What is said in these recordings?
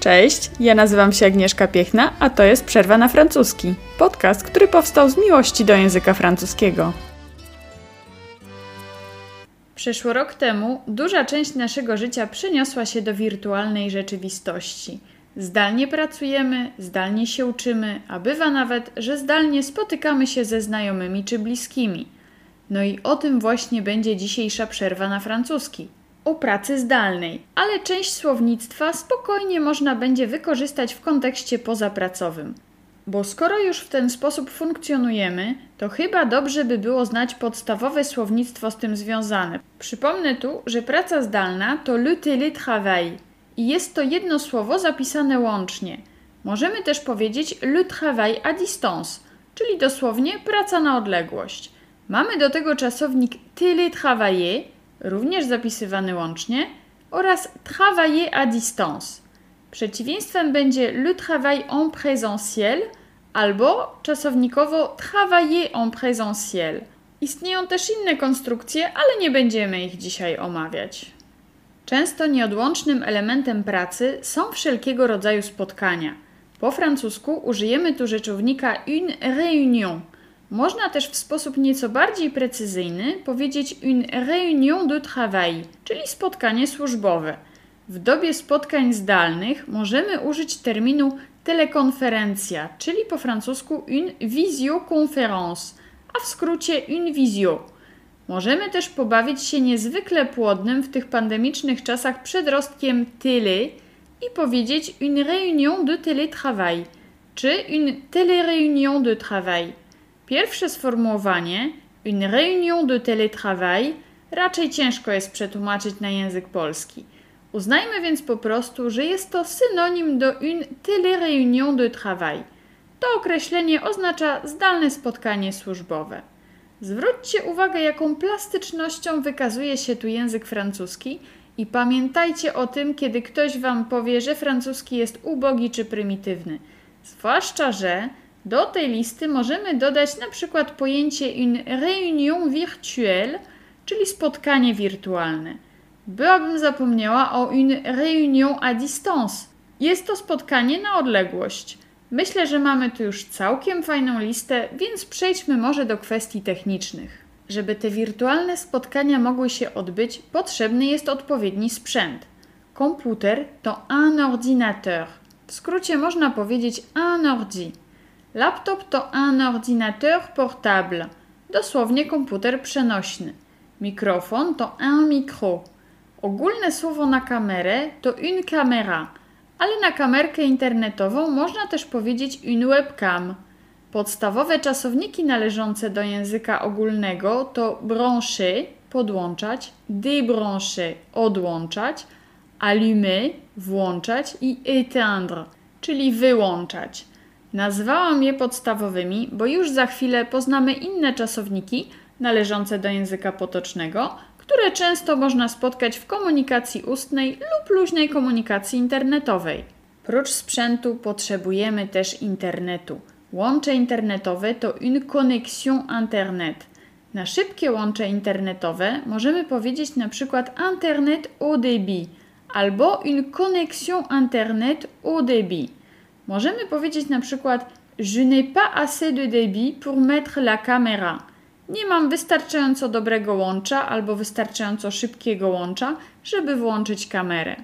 Cześć, ja nazywam się Agnieszka Piechna, a to jest Przerwa na francuski. Podcast, który powstał z miłości do języka francuskiego. Przeszło rok temu duża część naszego życia przeniosła się do wirtualnej rzeczywistości. Zdalnie pracujemy, zdalnie się uczymy, a bywa nawet, że zdalnie spotykamy się ze znajomymi czy bliskimi. No i o tym właśnie będzie dzisiejsza przerwa na francuski o pracy zdalnej, ale część słownictwa spokojnie można będzie wykorzystać w kontekście pozapracowym. Bo skoro już w ten sposób funkcjonujemy, to chyba dobrze by było znać podstawowe słownictwo z tym związane. Przypomnę tu, że praca zdalna to le télétravail i jest to jedno słowo zapisane łącznie. Możemy też powiedzieć le travail à distance, czyli dosłownie praca na odległość. Mamy do tego czasownik télétravailler, również zapisywany łącznie, oraz travailler à distance. Przeciwieństwem będzie le travail en présentiel albo czasownikowo travailler en présentiel. Istnieją też inne konstrukcje, ale nie będziemy ich dzisiaj omawiać. Często nieodłącznym elementem pracy są wszelkiego rodzaju spotkania. Po francusku użyjemy tu rzeczownika une réunion – można też w sposób nieco bardziej precyzyjny powiedzieć une réunion de travail, czyli spotkanie służbowe. W dobie spotkań zdalnych możemy użyć terminu telekonferencja, czyli po francusku une visioconférence, a w skrócie une visio. Możemy też pobawić się niezwykle płodnym w tych pandemicznych czasach przedrostkiem télé i powiedzieć une réunion de télétravail, czy une téléréunion de travail. Pierwsze sformułowanie, une réunion de télétravail, raczej ciężko jest przetłumaczyć na język polski. Uznajmy więc po prostu, że jest to synonim do une téléréunion de travail. To określenie oznacza zdalne spotkanie służbowe. Zwróćcie uwagę, jaką plastycznością wykazuje się tu język francuski i pamiętajcie o tym, kiedy ktoś wam powie, że francuski jest ubogi czy prymitywny. Zwłaszcza, że do tej listy możemy dodać na przykład pojęcie une réunion virtuelle, czyli spotkanie wirtualne. Byłabym zapomniała o une réunion à distance. Jest to spotkanie na odległość. Myślę, że mamy tu już całkiem fajną listę, więc przejdźmy może do kwestii technicznych. Żeby te wirtualne spotkania mogły się odbyć, potrzebny jest odpowiedni sprzęt. Komputer to un ordinateur. W skrócie można powiedzieć un ordi. Laptop to un ordinateur portable, dosłownie komputer przenośny. Mikrofon to un micro. Ogólne słowo na kamerę to une camera, ale na kamerkę internetową można też powiedzieć une webcam. Podstawowe czasowniki należące do języka ogólnego to brancher podłączać, débrancher odłączać, allumer włączać i éteindre, czyli wyłączać. Nazwałam je podstawowymi, bo już za chwilę poznamy inne czasowniki należące do języka potocznego, które często można spotkać w komunikacji ustnej lub luźnej komunikacji internetowej. Prócz sprzętu potrzebujemy też internetu. Łącze internetowe to une connexion internet. Na szybkie łącze internetowe możemy powiedzieć na przykład internet au débit albo une connexion internet au débit. Możemy powiedzieć na przykład Je n'ai pas assez de débit pour mettre la caméra. Nie mam wystarczająco dobrego łącza albo wystarczająco szybkiego łącza, żeby włączyć kamerę.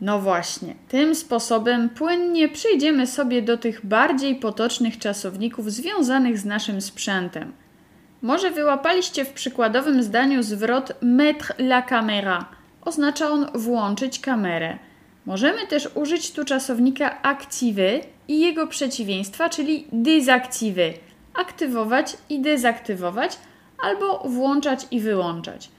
No właśnie, tym sposobem płynnie przejdziemy sobie do tych bardziej potocznych czasowników związanych z naszym sprzętem. Może wyłapaliście w przykładowym zdaniu zwrot mettre la caméra. Oznacza on włączyć kamerę. Możemy też użyć tu czasownika activer i jego przeciwieństwa, czyli désactiver. Aktywować i dezaktywować, albo włączać i wyłączać.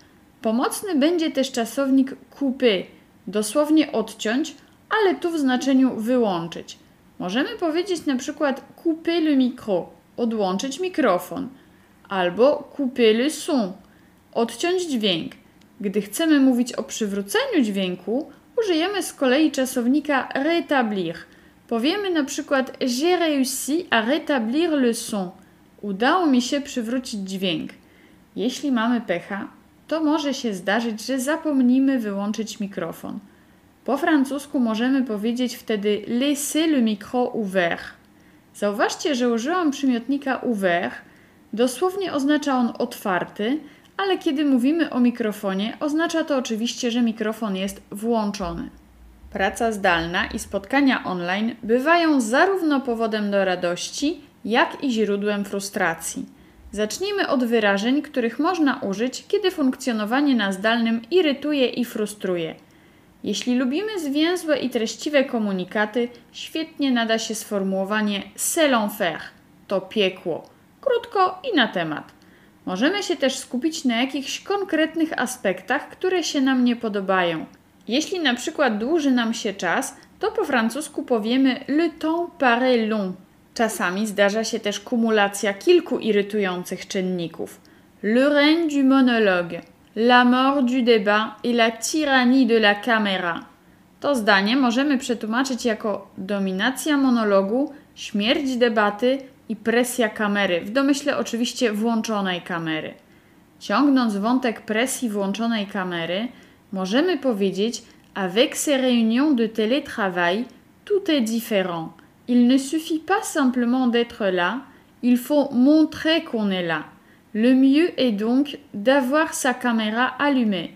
Pomocny będzie też czasownik couper, dosłownie odciąć, ale tu w znaczeniu wyłączyć. Możemy powiedzieć na przykład couper le micro, odłączyć mikrofon, albo couper le son, odciąć dźwięk. Gdy chcemy mówić o przywróceniu dźwięku, użyjemy z kolei czasownika rétablir. Powiemy na przykład J'ai réussi à rétablir le son. Udało mi się przywrócić dźwięk. Jeśli mamy pecha, to może się zdarzyć, że zapomnimy wyłączyć mikrofon. Po francusku możemy powiedzieć wtedy laissez le micro ouvert. Zauważcie, że użyłam przymiotnika ouvert. Dosłownie oznacza on otwarty, ale kiedy mówimy o mikrofonie, oznacza to oczywiście, że mikrofon jest włączony. Praca zdalna i spotkania online bywają zarówno powodem do radości, jak i źródłem frustracji. Zacznijmy od wyrażeń, których można użyć, kiedy funkcjonowanie na zdalnym irytuje i frustruje. Jeśli lubimy zwięzłe i treściwe komunikaty, świetnie nada się sformułowanie c'est l'enfer to piekło. Krótko i na temat. Możemy się też skupić na jakichś konkretnych aspektach, które się nam nie podobają. Jeśli na przykład dłuży nam się czas, to po francusku powiemy le temps paraît long. Czasami zdarza się też kumulacja kilku irytujących czynników. Le règne du monologue, la mort du débat et la tyrannie de la caméra. To zdanie możemy przetłumaczyć jako dominacja monologu, śmierć debaty i presja kamery, w domyśle oczywiście włączonej kamery. Ciągnąc wątek presji włączonej kamery, możemy powiedzieć avec ces réunions de télétravail, tout est différent. Il ne suffit pas simplement d'être là, il faut montrer qu'on est là. Le mieux est donc d'avoir sa caméra allumée.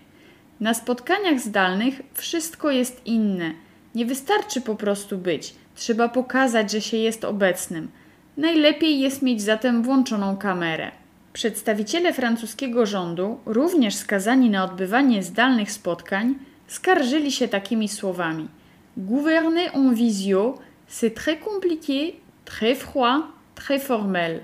Na spotkaniach zdalnych wszystko jest inne. Nie wystarczy po prostu być, trzeba pokazać, że się jest obecnym. Najlepiej jest mieć zatem włączoną kamerę. Przedstawiciele francuskiego rządu, również skazani na odbywanie zdalnych spotkań, skarżyli się takimi słowami: Gouverner en visio, c'est très compliqué, très froid, très formel.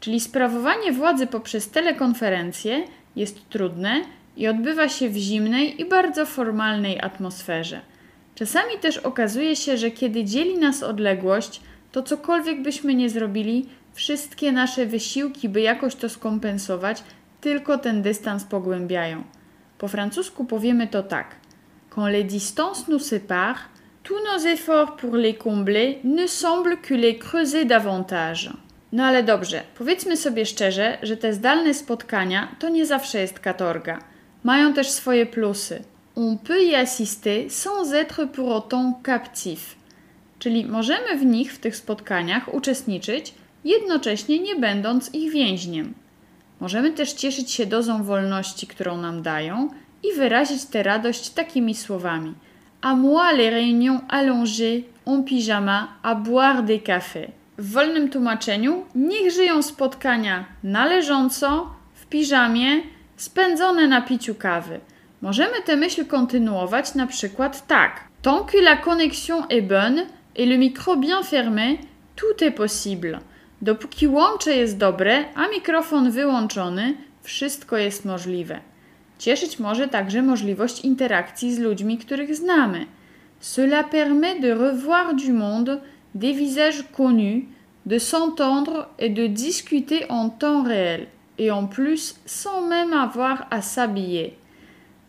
Czyli sprawowanie władzy poprzez telekonferencję jest trudne i odbywa się w zimnej i bardzo formalnej atmosferze. Czasami też okazuje się, że kiedy dzieli nas odległość, to cokolwiek byśmy nie zrobili, wszystkie nasze wysiłki, by jakoś to skompensować, tylko ten dystans pogłębiają. Po francusku powiemy to tak: Quand les distances nous séparent, tous nos efforts pour les combler ne semblent que les creuser davantage. No ale dobrze, powiedzmy sobie szczerze, że te zdalne spotkania to nie zawsze jest katorga. Mają też swoje plusy. On peut y assister sans être pour autant captif. Czyli możemy w nich, w tych spotkaniach, uczestniczyć, jednocześnie nie będąc ich więźniem. Możemy też cieszyć się dozą wolności, którą nam dają i wyrazić tę radość takimi słowami. A moi les réunions allongées, en pyjama, à boire des cafés. W wolnym tłumaczeniu niech żyją spotkania należąco, w piżamie, spędzone na piciu kawy. Możemy tę myśl kontynuować na przykład tak. Tant que la connexion est bonne et le micro bien fermé, tout est possible. Dopóki łącze jest dobre, a mikrofon wyłączony, wszystko jest możliwe. Cieszyć może także możliwość interakcji z ludźmi, których znamy. Cela permet de revoir du monde, des visages connus, de s'entendre et de discuter en temps réel, et en plus sans même avoir à s'habiller.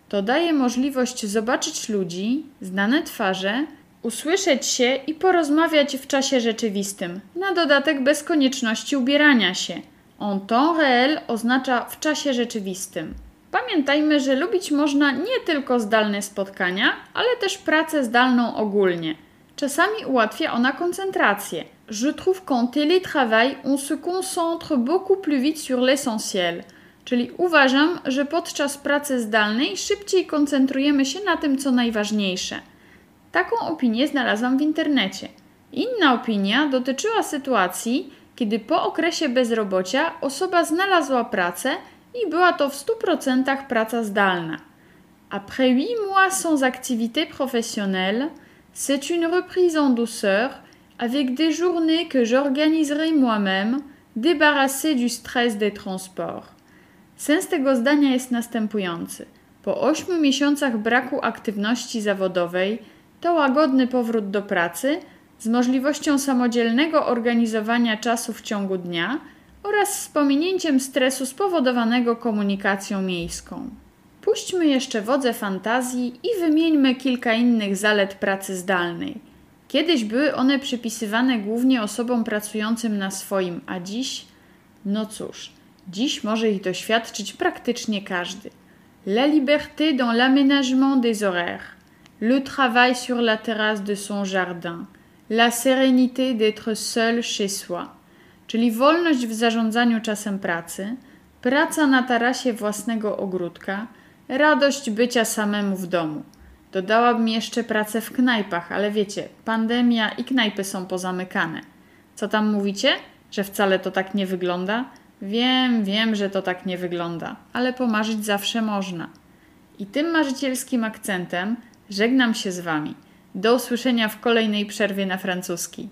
To daje możliwość zobaczyć ludzi, znane twarze, usłyszeć się i porozmawiać w czasie rzeczywistym, na dodatek bez konieczności ubierania się. En temps réel oznacza w czasie rzeczywistym. Pamiętajmy, że lubić można nie tylko zdalne spotkania, ale też pracę zdalną ogólnie. Czasami ułatwia ona koncentrację. Je trouve qu'en télétravail on se concentre beaucoup plus vite sur l'essentiel. Czyli uważam, że podczas pracy zdalnej szybciej koncentrujemy się na tym, co najważniejsze. Taką opinię znalazłam w internecie. Inna opinia dotyczyła sytuacji, kiedy po okresie bezrobocia osoba znalazła pracę i była to w 100% praca zdalna. Après 8 mois sans activité professionnelle, c'est une reprise en douceur avec des journées que j'organiserai moi-même, débarrassée du stress des transports. Sens tego zdania jest następujący. Po 8 miesiącach braku aktywności zawodowej, to łagodny powrót do pracy z możliwością samodzielnego organizowania czasu w ciągu dnia oraz z pominięciem stresu spowodowanego komunikacją miejską. Puśćmy jeszcze wodze fantazji i wymieńmy kilka innych zalet pracy zdalnej. Kiedyś były one przypisywane głównie osobom pracującym na swoim, a dziś? No cóż, dziś może ich doświadczyć praktycznie każdy. la liberté dans l'aménagement des horaires, le travail sur la terrasse de son jardin, la sérénité d'être seul chez soi, czyli wolność w zarządzaniu czasem pracy, praca na tarasie własnego ogródka, radość bycia samemu w domu. Dodałabym jeszcze pracę w knajpach, ale wiecie, pandemia i knajpy są pozamykane. Co tam mówicie? Że wcale to tak nie wygląda? Wiem, wiem, że to tak nie wygląda, ale pomarzyć zawsze można. I tym marzycielskim akcentem żegnam się z Wami. Do usłyszenia w kolejnej przerwie na francuski.